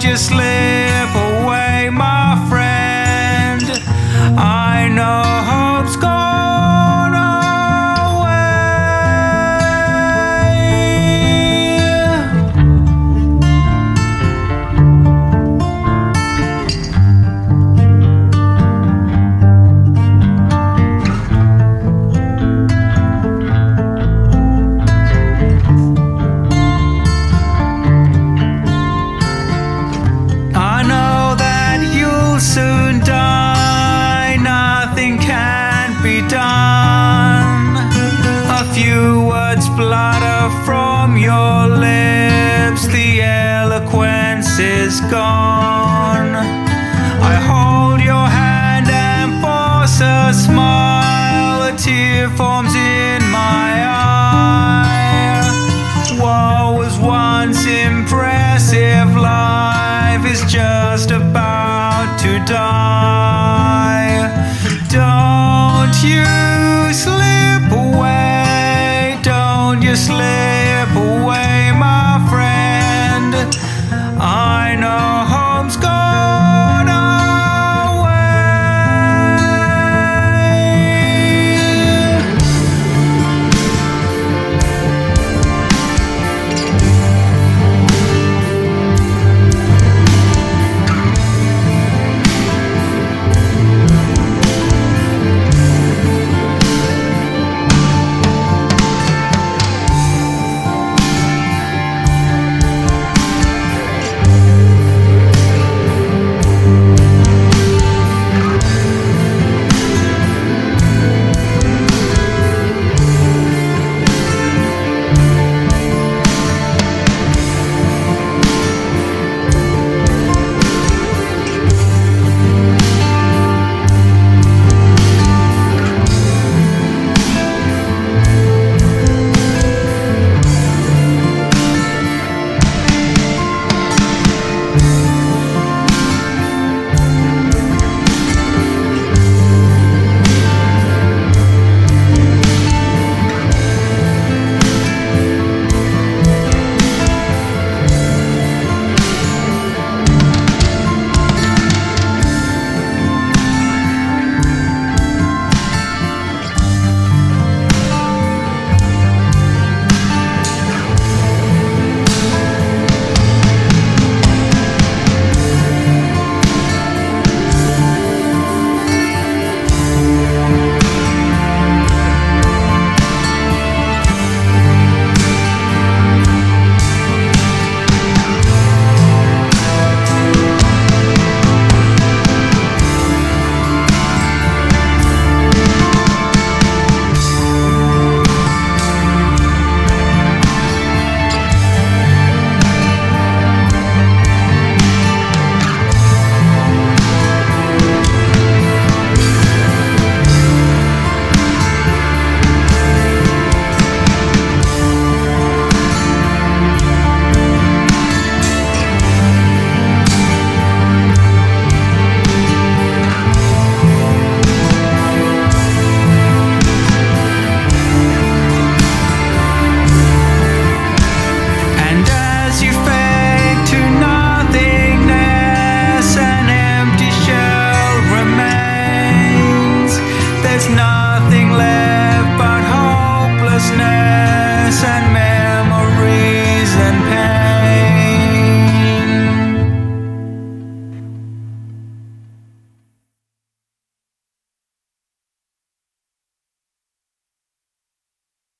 Don't you be done. A few words flutter from your lips, the eloquence is gone. I hold your hand and force a smile, a tear forms in my eye. I know